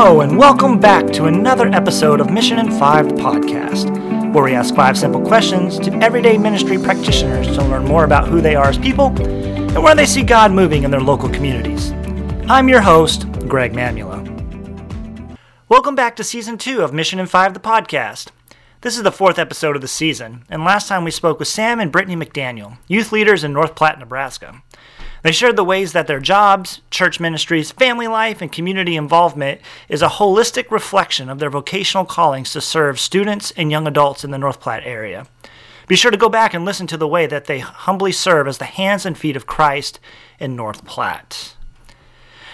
Hello, and welcome back to another episode of Mission in Five, podcast, where we ask five simple questions to everyday ministry practitioners to learn more about who they are as people and where they see God moving in their local communities. I'm your host, Greg Mamula. Welcome back to season two of Mission in Five, the podcast. This is the fourth episode of the season, and last time we spoke with Sam and Brittany McDaniel, youth leaders in North Platte, Nebraska. They shared the ways that their jobs, church ministries, family life, and community involvement is a holistic reflection of their vocational callings to serve students and young adults in the North Platte area. Be sure to go back and listen to the way that they humbly serve as the hands and feet of Christ in North Platte.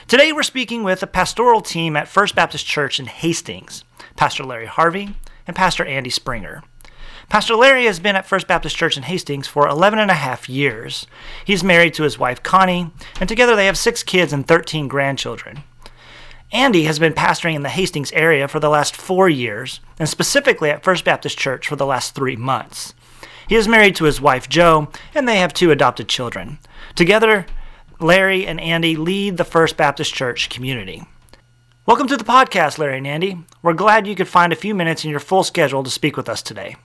Today we're speaking with a pastoral team at First Baptist Church in Hastings, Pastor Larry Harvey and Pastor Andy Springer. Pastor Larry has been at First Baptist Church in Hastings for 11 and a half years. He's married to his wife Connie, and together they have six kids and 13 grandchildren. Andy has been pastoring in the Hastings area for the last four years, and specifically at First Baptist Church for the last three months. He is married to his wife Jo, and they have two adopted children. Together, Larry and Andy lead the First Baptist Church community. Welcome to the podcast, Larry and Andy. We're glad you could find a few minutes in your full schedule to speak with us today.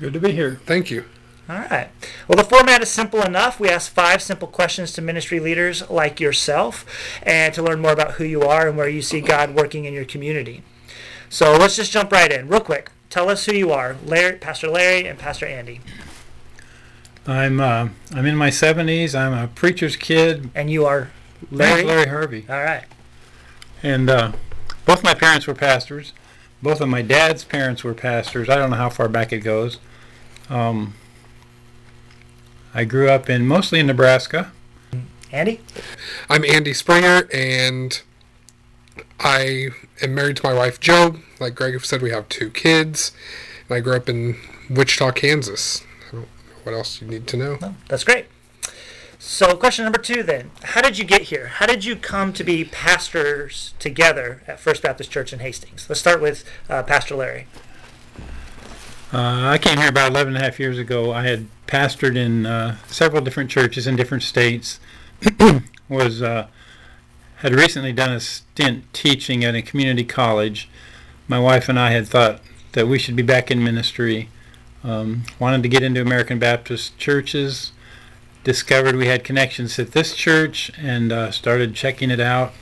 Good to be here. Thank you. All right. Well, the format is simple enough. We ask five simple questions to ministry leaders like yourself and to learn more about who you are and where you see God working in your community. So let's just jump right in. Real quick, tell us who you are, Larry, Pastor Larry and Pastor Andy. I'm uh, I'm in my 70s. I'm a preacher's kid. And you are Larry, Larry? Larry Harvey. All right. And uh, both my parents were pastors. Both of my dad's parents were pastors. I don't know how far back it goes. Um, I grew up in mostly in Nebraska. Andy? I'm Andy Springer, and I am married to my wife Jo. Like Greg said, we have two kids, and I grew up in Wichita, Kansas. I don't know what else you need to know. No, that's great. So, question number two then. How did you get here? How did you come to be pastors together at First Baptist Church in Hastings? Let's start with uh, Pastor Larry. Uh, I came here about 11 and a half years ago. I had pastored in uh, several different churches in different states. was uh, had recently done a stint teaching at a community college. My wife and I had thought that we should be back in ministry. Um, wanted to get into American Baptist churches. Discovered we had connections at this church and uh, started checking it out.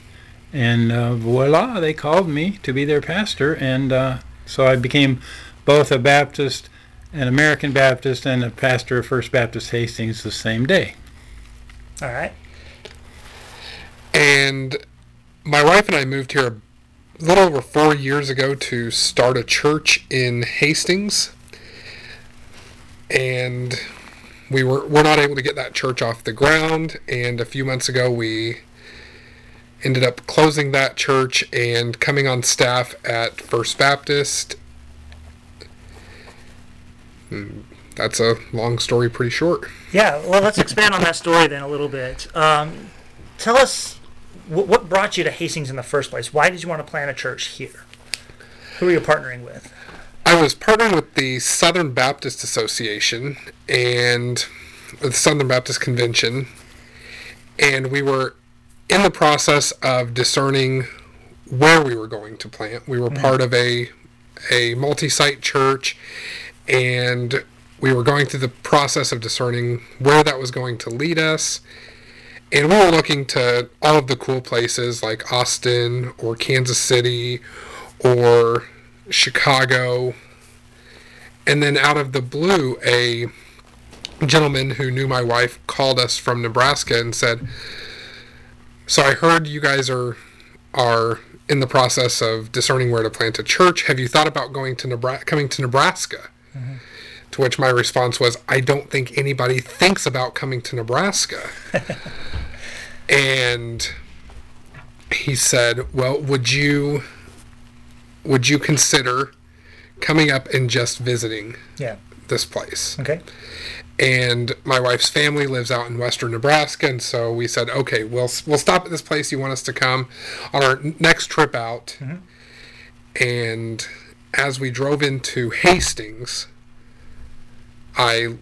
And uh, voila, they called me to be their pastor. And uh, so I became both a Baptist, an American Baptist, and a pastor of First Baptist Hastings the same day. All right. And my wife and I moved here a little over four years ago to start a church in Hastings. And we were we're not able to get that church off the ground. And a few months ago, we ended up closing that church and coming on staff at First Baptist. That's a long story, pretty short. Yeah, well, let's expand on that story then a little bit. Um, tell us wh- what brought you to Hastings in the first place. Why did you want to plant a church here? Who are you partnering with? Was partnering with the Southern Baptist Association and the Southern Baptist Convention, and we were in the process of discerning where we were going to plant. We were mm-hmm. part of a a multi-site church, and we were going through the process of discerning where that was going to lead us. And we were looking to all of the cool places like Austin or Kansas City or Chicago. And then out of the blue, a gentleman who knew my wife called us from Nebraska and said, "So I heard you guys are are in the process of discerning where to plant a church. Have you thought about going to Nebraska, coming to Nebraska?" Mm-hmm. To which my response was, "I don't think anybody thinks about coming to Nebraska." and he said, "Well, would you would you consider coming up and just visiting Yeah. this place?" Okay. and my wife's family lives out in western Nebraska, and so we said, okay, we'll we'll stop at this place. You want us to come on our next trip out? Mm-hmm. And as we drove into Hastings, I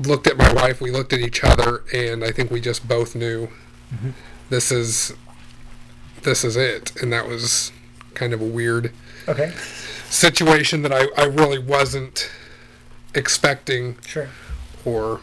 looked at my wife. We looked at each other, and I think we just both knew mm-hmm. this is this is it. And that was kind of a weird Okay. situation that I, I really wasn't expecting Sure. or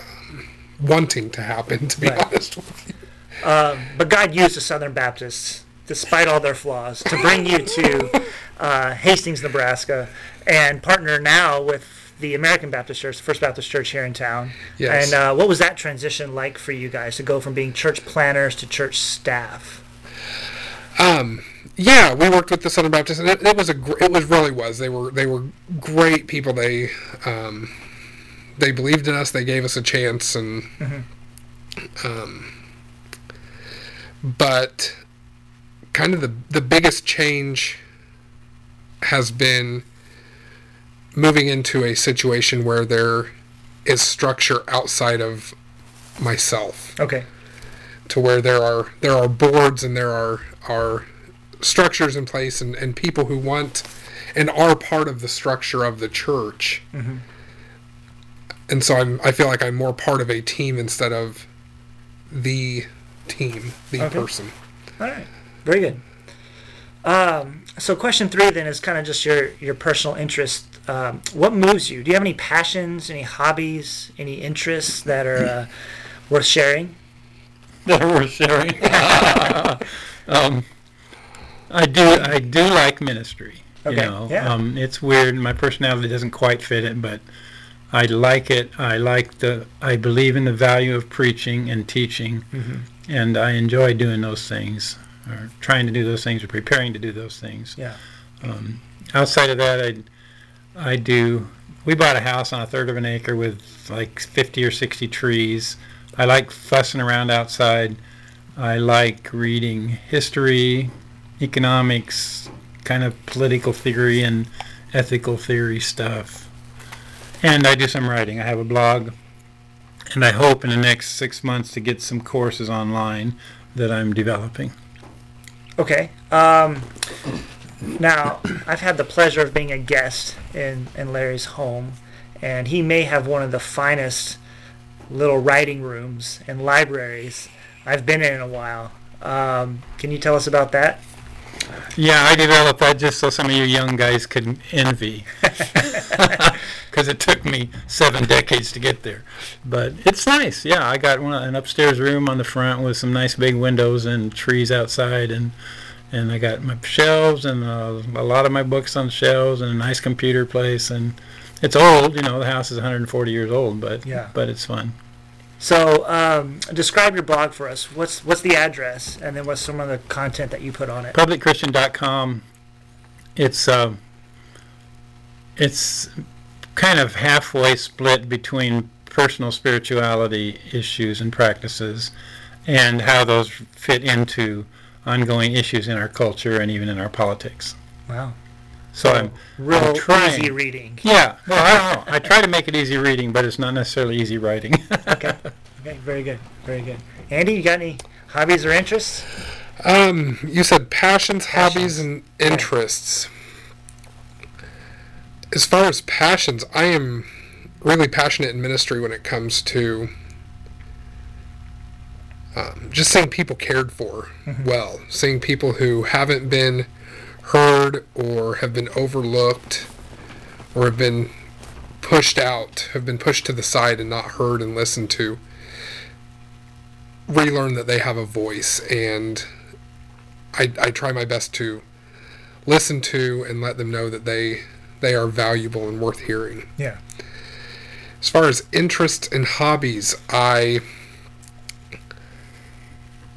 um, wanting to happen, to be Right. honest with you. Um, but God used the Southern Baptists, despite all their flaws, to bring you to uh, Hastings, Nebraska, and partner now with the American Baptist Church, First Baptist Church here in town. Yes. And uh, what was that transition like for you guys to go from being church planters to church staff? Um, yeah, we worked with the Southern Baptists, and it, it was a gr- it was really was they were they were great people. They um, they believed in us. They gave us a chance, and um, but kind of the the biggest change has been moving into a situation where there is structure outside of myself Okay. to where there are there are boards and there are are structures in place and, and people who want and are part of the structure of the church. And so I'm I feel like I'm more part of a team instead of the team, the Okay. person. All right. Very good. Um, so question three then is kind of just your, your personal interest. Um, what moves you? Do you have any passions, any hobbies, any interests that are uh, worth sharing? that are worth sharing. um, I do. I do like ministry. Okay, You know, yeah. um, it's weird. My personality doesn't quite fit it, but I like it. I like the. I believe in the value of preaching and teaching, Mm-hmm. and I enjoy doing those things, or trying to do those things, or preparing to do those things. Yeah. Um, Outside of that, I, I do. We bought a house on a third of an acre with like 50 or 60 trees. I like fussing around outside. I like reading history, economics, kind of political theory and ethical theory stuff. And I do some writing. I have a blog, and I hope in the next six months to get some courses online that I'm developing. Okay. Um, now, I've had the pleasure of being a guest in, in Larry's home, and he may have one of the finest little writing rooms and libraries I've been in a while. Um, can you tell us about that? Yeah, I developed that just so some of you young guys could envy. Because it took me seven decades to get there. But it's nice. Yeah, I got one, an upstairs room on the front with some nice big windows and trees outside. And, and I got my shelves and uh, a lot of my books on shelves and a nice computer place. And it's old, you know, the house is 140 years old, but, Yeah. but it's fun. So, um, describe your blog for us. What's what's the address, and then what's some of the content that you put on it? publicchristian.com it's uh, it's kind of halfway split between personal spirituality issues and practices and how those fit into ongoing issues in our culture and even in our politics Wow, so I'm, real I'm trying easy reading. yeah well i don't know i try to make it easy reading but it's not necessarily easy writing Okay, okay, very good, very good. Andy, you got any hobbies or interests? Um, you said passions, Passions. hobbies, and interests. As far as passions, I am really passionate in ministry when it comes to um, just seeing people cared for well, seeing people who haven't been heard or have been overlooked or have been pushed out, have been pushed to the side and not heard and listened to, relearn that they have a voice and I, I try my best to listen to and let them know that they they are valuable and worth hearing. Yeah. As far as interests and hobbies, I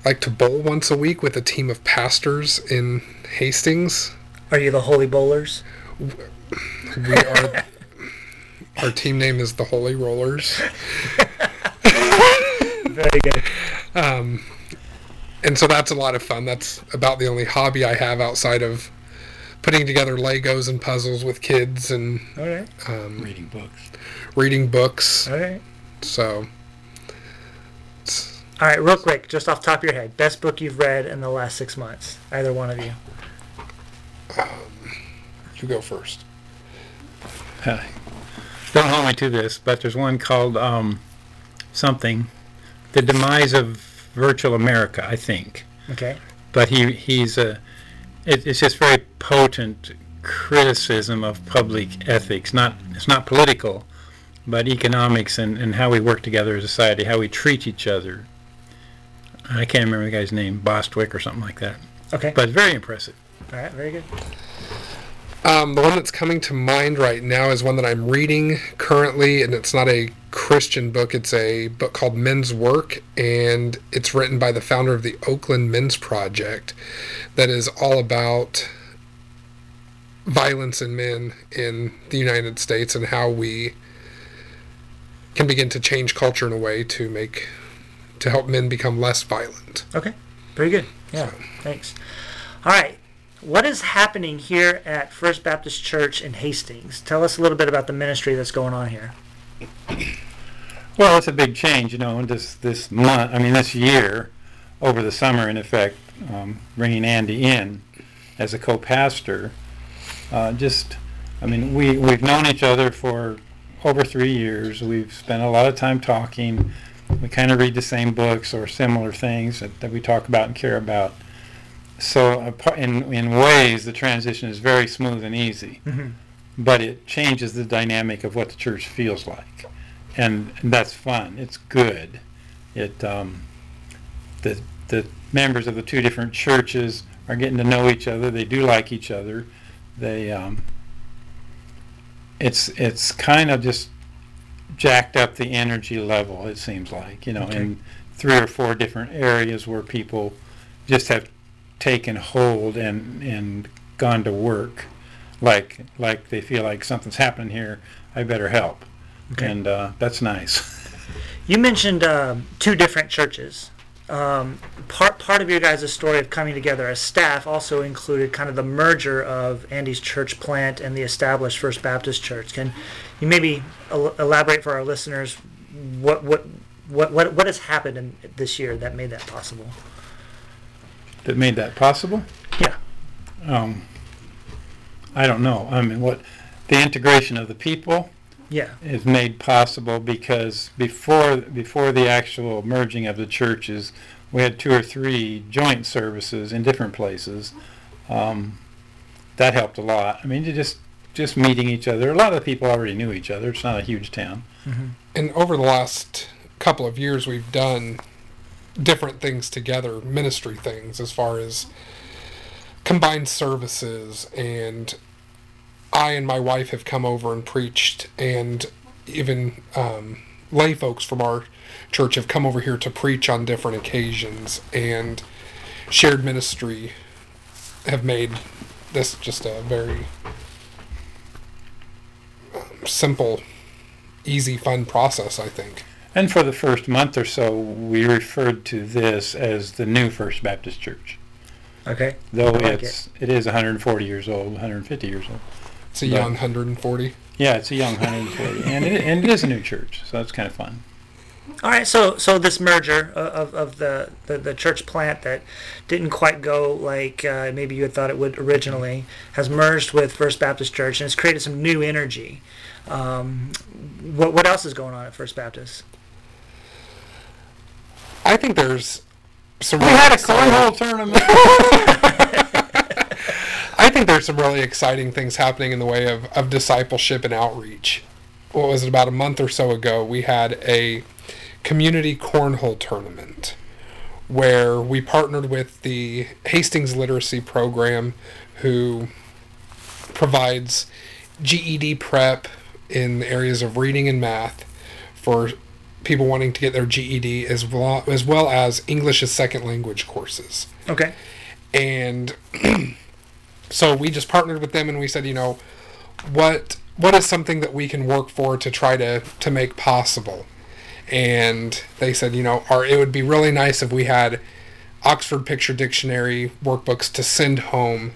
like to bowl once a week with a team of pastors in Hastings. Are you the Holy Bowlers? We are our team name is the Holy Rollers. Very good. Um, and so that's a lot of fun. That's about the only hobby I have outside of putting together Legos and puzzles with kids and All right, um, reading books reading books. all right. So All right, real quick, just off the top of your head, best book you've read in the last six months? Either one of you. You go first. don't hold me to this, but there's one called um, something, "The Demise of Virtual America, I think. Okay. But he he's a it, it's just very potent criticism of public ethics. Not it's not political, but economics and, and how we work together as a society, how we treat each other. I can't remember the guy's name, Bostwick or something like that. Okay. But very impressive. All right. Very good. Um, the one that's coming to mind right now is one that I'm reading currently, and it's not a Christian book. It's a book called Men's Work, and it's written by the founder of the Oakland Men's Project, that is all about violence in men in the United States and how we can begin to change culture in a way to make to help men become less violent. Okay. Very good. Yeah. Thanks. All right. What is happening here at First Baptist Church in Hastings? Tell us a little bit about the ministry that's going on here. Well, it's a big change, you know, this this month. I mean, this year, over the summer, in effect, um, bringing Andy in as a co-pastor. Uh, just, I mean, we we've known each other for over three years. We've spent a lot of time talking. We kind of read the same books or similar things that, that we talk about and care about. So, in in ways, the transition is very smooth and easy, Mhm. but it changes the dynamic of what the church feels like and that's fun. It's good. It um, the the members of the two different churches are getting to know each other. They do like each other. They um, it's it's kind of just jacked up the energy level. It seems like you know Okay. in three or four different areas where people just have taken hold and and gone to work like like they feel like something's happening here. I better help Okay. and uh, that's nice. You mentioned um, two different churches. Um, part part of your guys' story of coming together as staff also included kind of the merger of Andy's church plant and the established First Baptist Church. Can you maybe el- elaborate for our listeners what what what what, what has happened in this year that made that possible? That made that possible. Yeah. Um, I don't know. I mean, what the integration of the people Yeah. is made possible because before before the actual merging of the churches, we had two or three joint services in different places. Um, that helped a lot. I mean, you just just meeting each other. A lot of the people already knew each other. It's not a huge town. And over the last couple of years, we've done different things together, ministry things, as far as combined services. And I and my wife have come over and preached, and even um, lay folks from our church have come over here to preach on different occasions. And shared ministry have made this just a very um, simple easy, fun process, I think. And for the first month or so, we referred to this as the new First Baptist Church. Okay. though like it's it is 140 years old, 150 years old. It's a Right. young 140. Yeah, it's a young 140, and it and it is a new church, so that's kind of fun. All right, so so this merger of, of the, the, the church plant that didn't quite go like uh, maybe you had thought it would originally has merged with First Baptist Church and has created some new energy. Um, what what else is going on at First Baptist? I think there's some. We really had a exciting- cornhole tournament. I think there's some really exciting things happening in the way of, of discipleship and outreach. What was it, about a month or so ago, we had a community cornhole tournament where we partnered with the Hastings Literacy Program, who provides GED prep in the areas of reading and math for people wanting to get their GED, as well as, well as English as second language courses Okay. and so we just partnered with them and we said you know what what is something that we can work for to try to to make possible and they said you know our it would be really nice if we had oxford picture dictionary workbooks to send home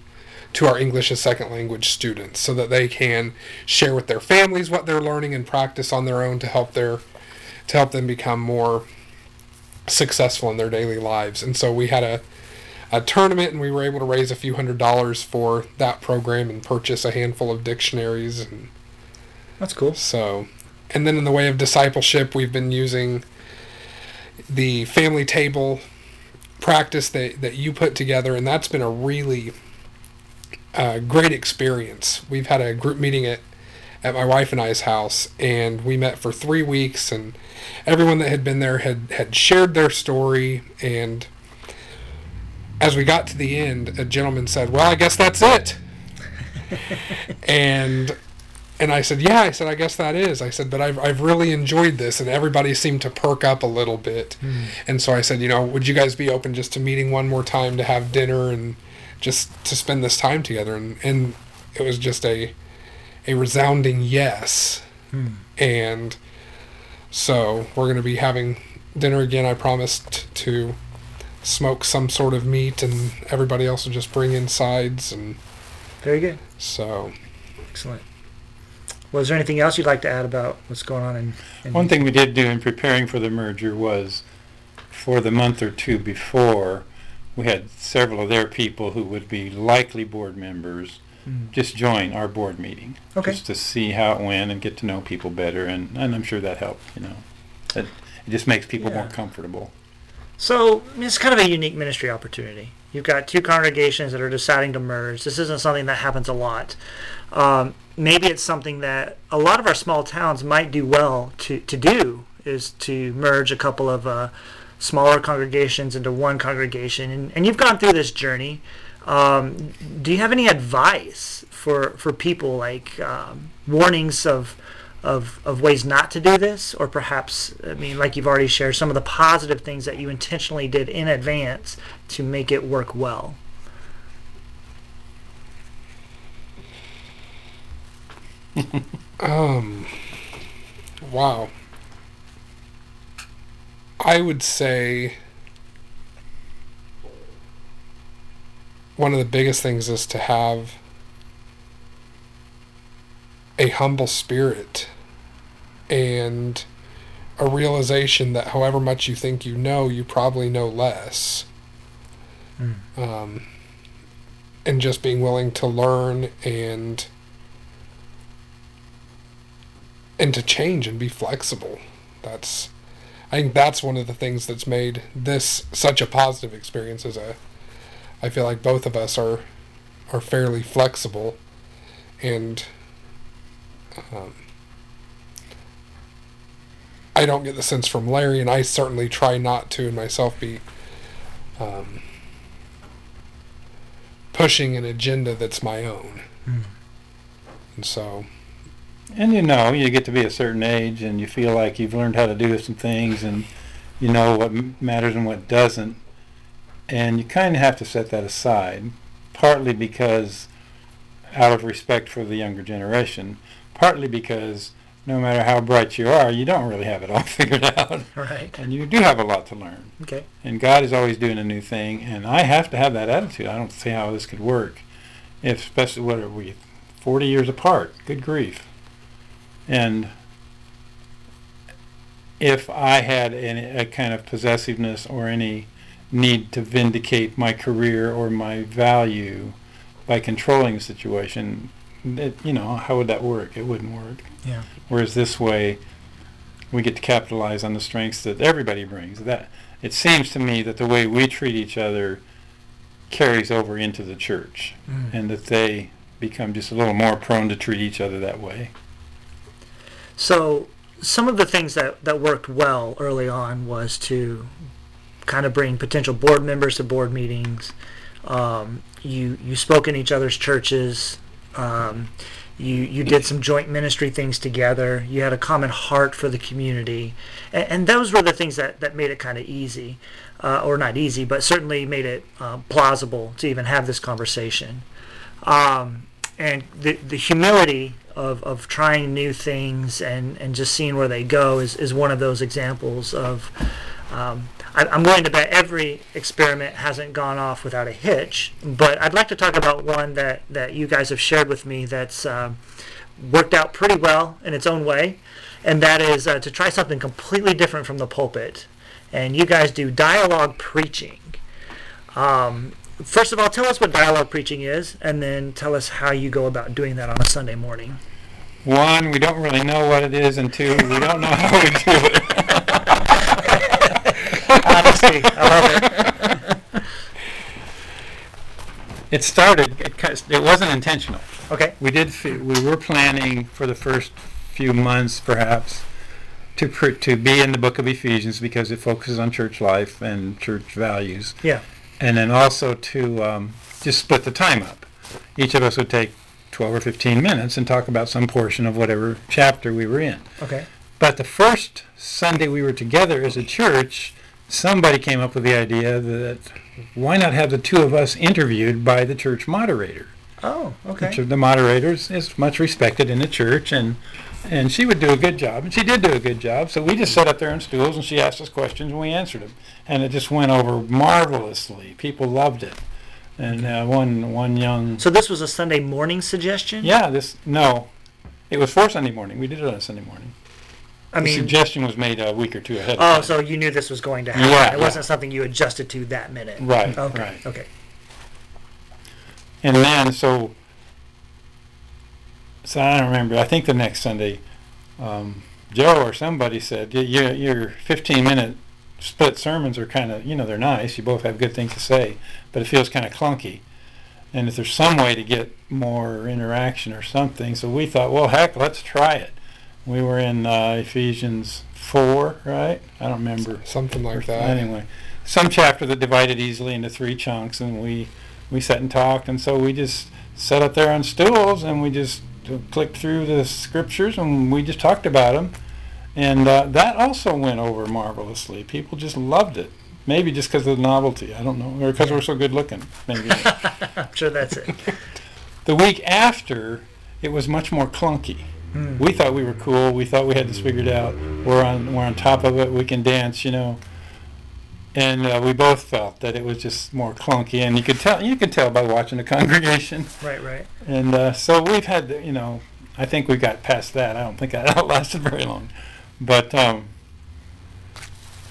to our english as second language students so that they can share with their families what they're learning and practice on their own to help their to help them become more successful in their daily lives and so we had a a tournament and we were able to raise a few hundred dollars for that program and purchase a handful of dictionaries and That's cool. so and then in the way of discipleship we've been using the family table practice that, that you put together, and that's been a really uh, great experience. We've had a group meeting at, at my wife and I's house, and we met for three weeks, and everyone that had been there had, had shared their story. And as we got to the end, a gentleman said, Well, I guess that's it. and and I said, "Yeah." I said, "I guess that is." I said, "But I've I've really enjoyed this," and everybody seemed to perk up a little bit. Mm. And so I said, "You know, would you guys be open just to meeting one more time to have dinner and just to spend this time together?" And and it was just a a resounding yes. Mm. And so we're going to be having dinner again. I promised to smoke some sort of meat, and everybody else will just bring in sides and. Very good. So. Excellent. Was there anything else you'd like to add about what's going on in? in One thing we did do in preparing for the merger was, for the month or two before, we had several of their people who would be likely board members. Just join our board meeting. Okay. Just to see how it went and get to know people better, and, and I'm sure that helped. You know, it, it just makes people yeah. more comfortable. So it's kind of a unique ministry opportunity. You've got two congregations that are deciding to merge. This isn't something that happens a lot. Um, maybe it's something that a lot of our small towns might do well to, to do is to merge a couple of uh, smaller congregations into one congregation. And, and you've gone through this journey. Um, do you have any advice for, for people like um, warnings of of, of ways not to do this, or perhaps, I mean, like you've already shared, some of the positive things that you intentionally did in advance to make it work well? um, wow. I would say one of the biggest things is to have a humble spirit and a realization that however much you think you know, you probably know less. Mm. Um, and just being willing to learn and and to change and be flexible. That's I think that's one of the things that's made this such a positive experience as a I feel like both of us are are fairly flexible and um, I don't get the sense from Larry, and I certainly try not to, and myself be um, pushing an agenda that's my own. Mm. And so. And you know, you get to be a certain age, and you feel like you've learned how to do some things, and you know what matters and what doesn't. And you kind of have to set that aside, partly because out of respect for the younger generation, partly because no matter how bright you are, you don't really have it all figured out. Right. And you do have a lot to learn. Okay. And God is always doing a new thing, and I have to have that attitude. I don't see how this could work, if especially what are we, 40 years apart? Good grief. And if I had any, a kind of possessiveness or any need to vindicate my career or my value by controlling the situation, it, you know, how would that work? It wouldn't work. Yeah. Whereas this way, we get to capitalize on the strengths that everybody brings. That it seems to me that the way we treat each other carries over into the church, mm. and that they become just a little more prone to treat each other that way. So, some of the things that, that worked well early on was to kind of bring potential board members to board meetings. Um, you you spoke in each other's churches. Um, you you did some joint ministry things together. You had a common heart for the community, and, and those were the things that, that made it kind of easy, uh, or not easy, but certainly made it uh, plausible to even have this conversation. Um, and the the humility of, of trying new things and, and just seeing where they go is, is one of those examples of um, I, am willing to bet every experiment hasn't gone off without a hitch, but I'd like to talk about one that, that you guys have shared with me that's uh, worked out pretty well in its own way, and that is uh, to try something completely different from the pulpit. And you guys do dialogue preaching. Um, first of all, tell us what dialogue preaching is, and then tell us how you go about doing that on a Sunday morning. One, we don't really know what it is, and two, we don't know how we do it. Honesty. I love it. It started. It, cut- it wasn't intentional. Okay. We did. fe- We were planning for the first few months, perhaps, to pr- to be in the Book of Ephesians because it focuses on church life and church values, Yeah. and then also to um, just split the time up. Each of us would take 12 or 15 minutes and talk about some portion of whatever chapter we were in. Okay. But the first Sunday we were together as a church, somebody came up with the idea that why not have the two of us interviewed by the church moderator? Oh, okay. Which of the moderators is much respected in the church, and and she would do a good job, and she did do a good job. So we just sat up there on stools, and she asked us questions, and we answered them, and it just went over marvelously. People loved it, and uh, one one young So this was a Sunday morning suggestion? yeah this no, it was for Sunday morning. We did it on a Sunday morning. I the mean, suggestion was made a week or two ahead. of oh, time. so you knew this was going to happen. Yeah, it wasn't something you adjusted to that minute. Right, Okay. right. Okay. And then, so, so I don't remember. I think the next Sunday, um, Jo or somebody said, your, your 15 minute split sermons are kind of, you know, they're nice. You both have good things to say, but it feels kind of clunky. And if there's some way to get more interaction or something, so we thought, well, heck, let's try it. We were in uh, Ephesians 4, right? I don't remember. Something like that. Anyway, some chapter that divided easily into three chunks, and we we sat and talked, and so we just sat up there on stools, and we just uh, clicked through the scriptures, and we just talked about them, and uh, that also went over marvelously. People just loved it. Maybe just because of the novelty, I don't know, or because we're so good looking. Maybe. I'm sure that's it. the week after, it was much more clunky. Hmm. We thought we were cool. We thought we had this figured out. We're on we're on top of it. We can dance, you know. And uh, we both felt that it was just more clunky, and you could tell you could tell by watching the congregation. Right, right. And uh, so we've had, you know, I think we got past that. I don't think that outlasted very long, but um,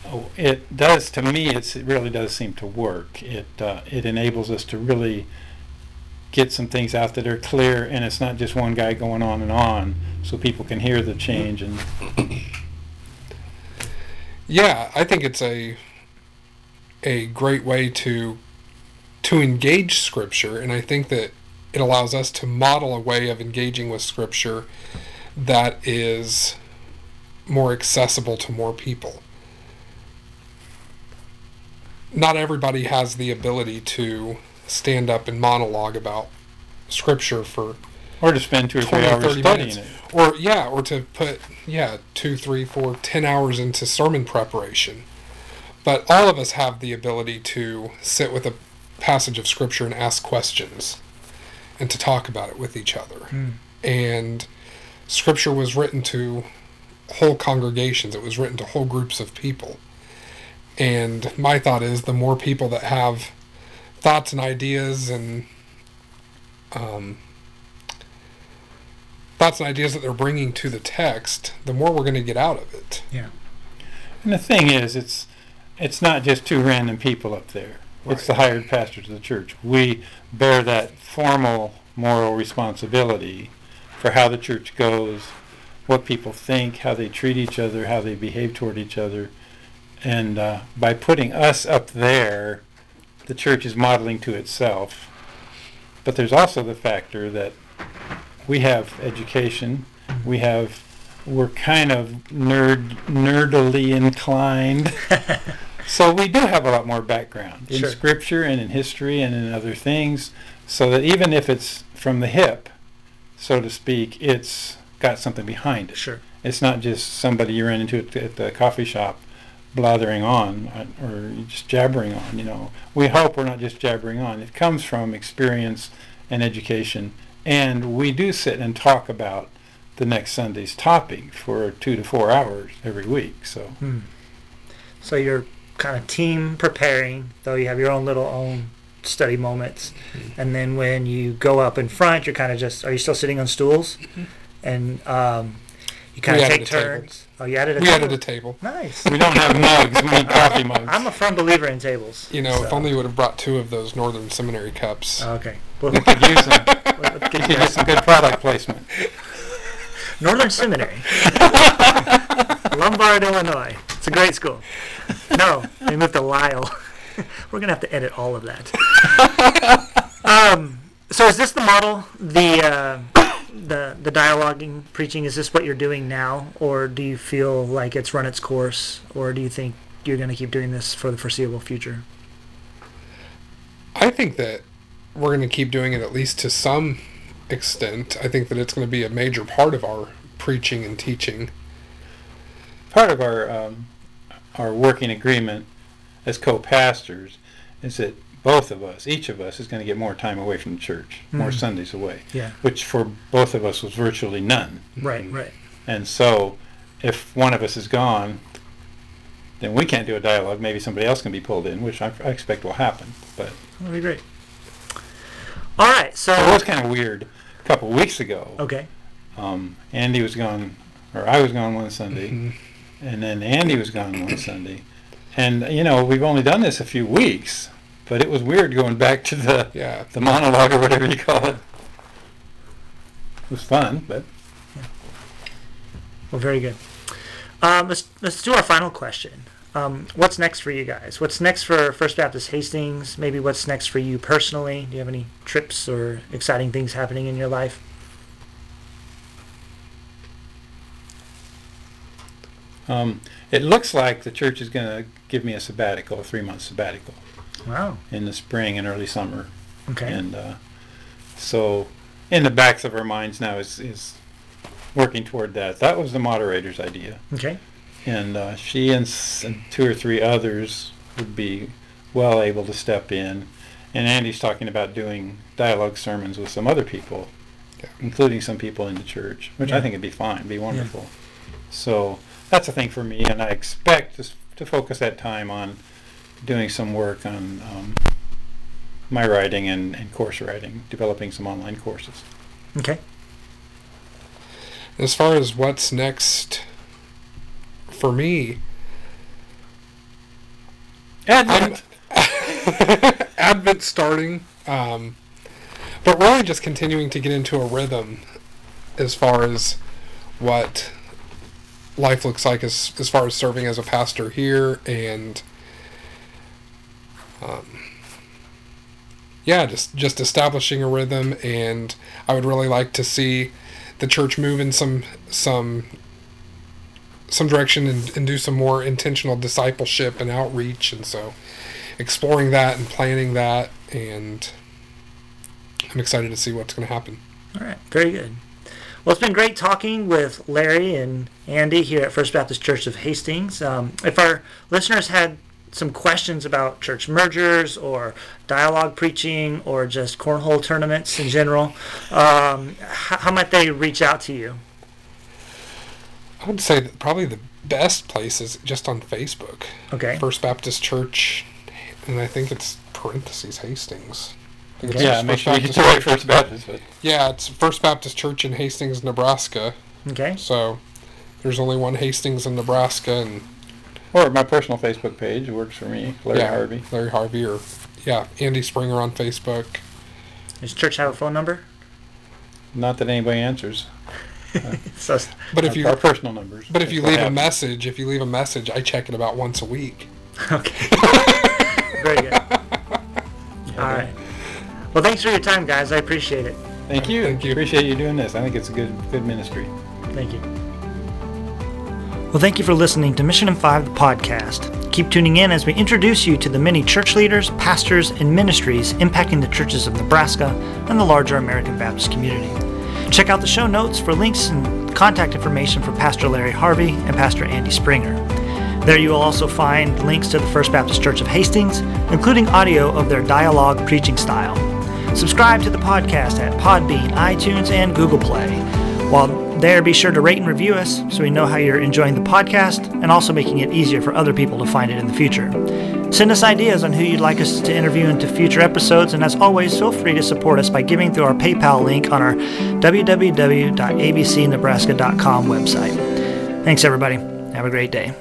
oh, it does to me. It's, it really does seem to work. It uh, it enables us to really get some things out that are clear, and it's not just one guy going on and on, so people can hear the change. And Yeah, I think it's a a great way to to engage scripture and I think that it allows us to model a way of engaging with scripture that is more accessible to more people. Not everybody has the ability to stand up and monologue about scripture for or to spend two or three hours 30 studying minutes. it. Or yeah, or to put yeah, two, three, four, ten hours into sermon preparation. But all of us have the ability to sit with a passage of scripture and ask questions and to talk about it with each other. Hmm. And scripture was written to whole congregations, it was written to whole groups of people. And my thought is the more people that have thoughts and ideas and um, thoughts and ideas that they're bringing to the text, the more we're going to get out of it. Yeah. And the thing is, it's it's not just two random people up there. Right. It's the hired pastors of the church. We bear that formal moral responsibility for how the church goes, what people think, how they treat each other, how they behave toward each other. And uh, by putting us up there, the church is modeling to itself. But there's also the factor that we have education, we have we're kind of nerd nerdily inclined. so we do have a lot more background in Sure. scripture and in history and in other things. So that even if it's from the hip, so to speak, it's got something behind it. Sure. It's not just somebody you ran into at the, at the coffee shop blathering on uh, or just jabbering on, you know. We hope we're not just jabbering on. It comes from experience and education. And we do sit and talk about the next Sunday's topic for two to four hours every week. So So you're kind of team preparing, though you have your own little own study moments, and then when you go up in front, you're kind of just. Are you still sitting on stools? And um, you kind We of take turns. Oh, you added a We table. added a table. Nice. we don't have mugs, we need coffee mugs. I'm a firm believer in tables. You know, if only you would have brought two of those Northern Seminary cups. Okay. Well, we could use them. We could get some good product placement. Northern Seminary, Lombard, Illinois. It's a great school. No, they moved to Lisle. We're gonna have to edit all of that. Um, so is this the model? The uh, the the dialoguing preaching is this what you're doing now, or do you feel like it's run its course, or do you think you're going to keep doing this for the foreseeable future? I think that we're going to keep doing it at least to some extent. I think that it's going to be a major part of our preaching and teaching. Part of our um, our working agreement as co-pastors is that both of us, each of us, is going to get more time away from the church, more Mhm. Sundays away, Yeah. which for both of us was virtually none. Right. Right. And so, if one of us is gone, then we can't do a dialogue. Maybe somebody else can be pulled in, which I, I expect will happen. But That'd be great. All right. So it was kind of weird. A couple of weeks ago, okay. um, Andy was gone, or I was gone one Sunday, Mhm. and then Andy was gone one Sunday. And you know, we've only done this a few weeks, but it was weird going back to the Yeah. the monologue or whatever you call it. It was fun, but Well, very good. Um, let's let's do our final question. Um, what's next for you guys? What's next for First Baptist Hastings? Maybe what's next for you personally? Do you have any trips or exciting things happening in your life? um, it looks like the church is going to give me a sabbatical, a three month sabbatical Wow. in the spring and early summer. Okay. And uh, so, in the backs of our minds now is, is working toward that. That was the moderator's idea. Okay. And uh, she and, s- and two or three others would be well able to step in. And Andy's talking about doing dialogue sermons with some other people, Yeah. including some people in the church, which Yeah. I think would be fine, be wonderful. So that's a thing for me, and I expect to, to focus that time on doing some work on um, my writing and, and course writing, developing some online courses. Okay. As far as what's next for me, Advent. Advent starting, um, but really just continuing to get into a rhythm as far as what life looks like as as far as serving as a pastor here and um, yeah just just establishing a rhythm and I would really like to see the church move in some some some direction and, and do some more intentional discipleship and outreach and so exploring that and planning that and I'm excited to see what's going to happen. All right. Very good. Well, it's been great talking with Larry and Andy here at First Baptist Church of Hastings. Um, if our listeners had some questions about church mergers or dialogue preaching or just cornhole tournaments in general, um, how, how might they reach out to you? I would say that probably the best place is just on Facebook. Okay. First Baptist Church, and I think it's parentheses Hastings. It's yeah, make First sure you get Baptist the right First Baptist. But Yeah, it's First Baptist Church in Hastings, Nebraska. Okay. So there's only one Hastings in Nebraska, and or my personal Facebook page works for me, Larry yeah, Harvey. Larry Harvey, or yeah, Andy Springer on Facebook. Does church have a phone number? Not that anybody answers. So, But if you our personal numbers. but if you leave a message, if you leave a message, I check it about once a week. okay. Very good. All right. Well, thanks for your time, guys. I appreciate it. Thank you. Thank you. Appreciate you doing this. I think it's a good good ministry. Thank you. Well, thank you for listening to Mission in Five, the podcast. Keep tuning in as we introduce you to the many church leaders, pastors, and ministries impacting the churches of Nebraska and the larger American Baptist community. Check out the show notes for links and contact information for Pastor Larry Harvey and Pastor Andy Springer. There you will also find links to the First Baptist Church of Hastings, including audio of their dialogue preaching style. Subscribe to the podcast at Podbean, iTunes, and Google Play. While there, be sure to rate and review us so we know how you're enjoying the podcast and also making it easier for other people to find it in the future. Send us ideas on who you'd like us to interview into future episodes, and as always, feel free to support us by giving through our PayPal link on our www.abcnebraska.com website. Thanks, everybody. Have a great day.